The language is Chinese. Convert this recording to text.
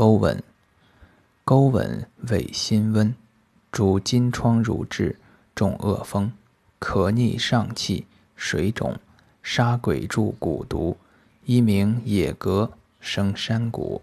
钩吻，钩吻味辛温，主金疮乳滞、中恶风、咳逆上气、水肿、杀鬼柱蛊毒，一名野格生山谷。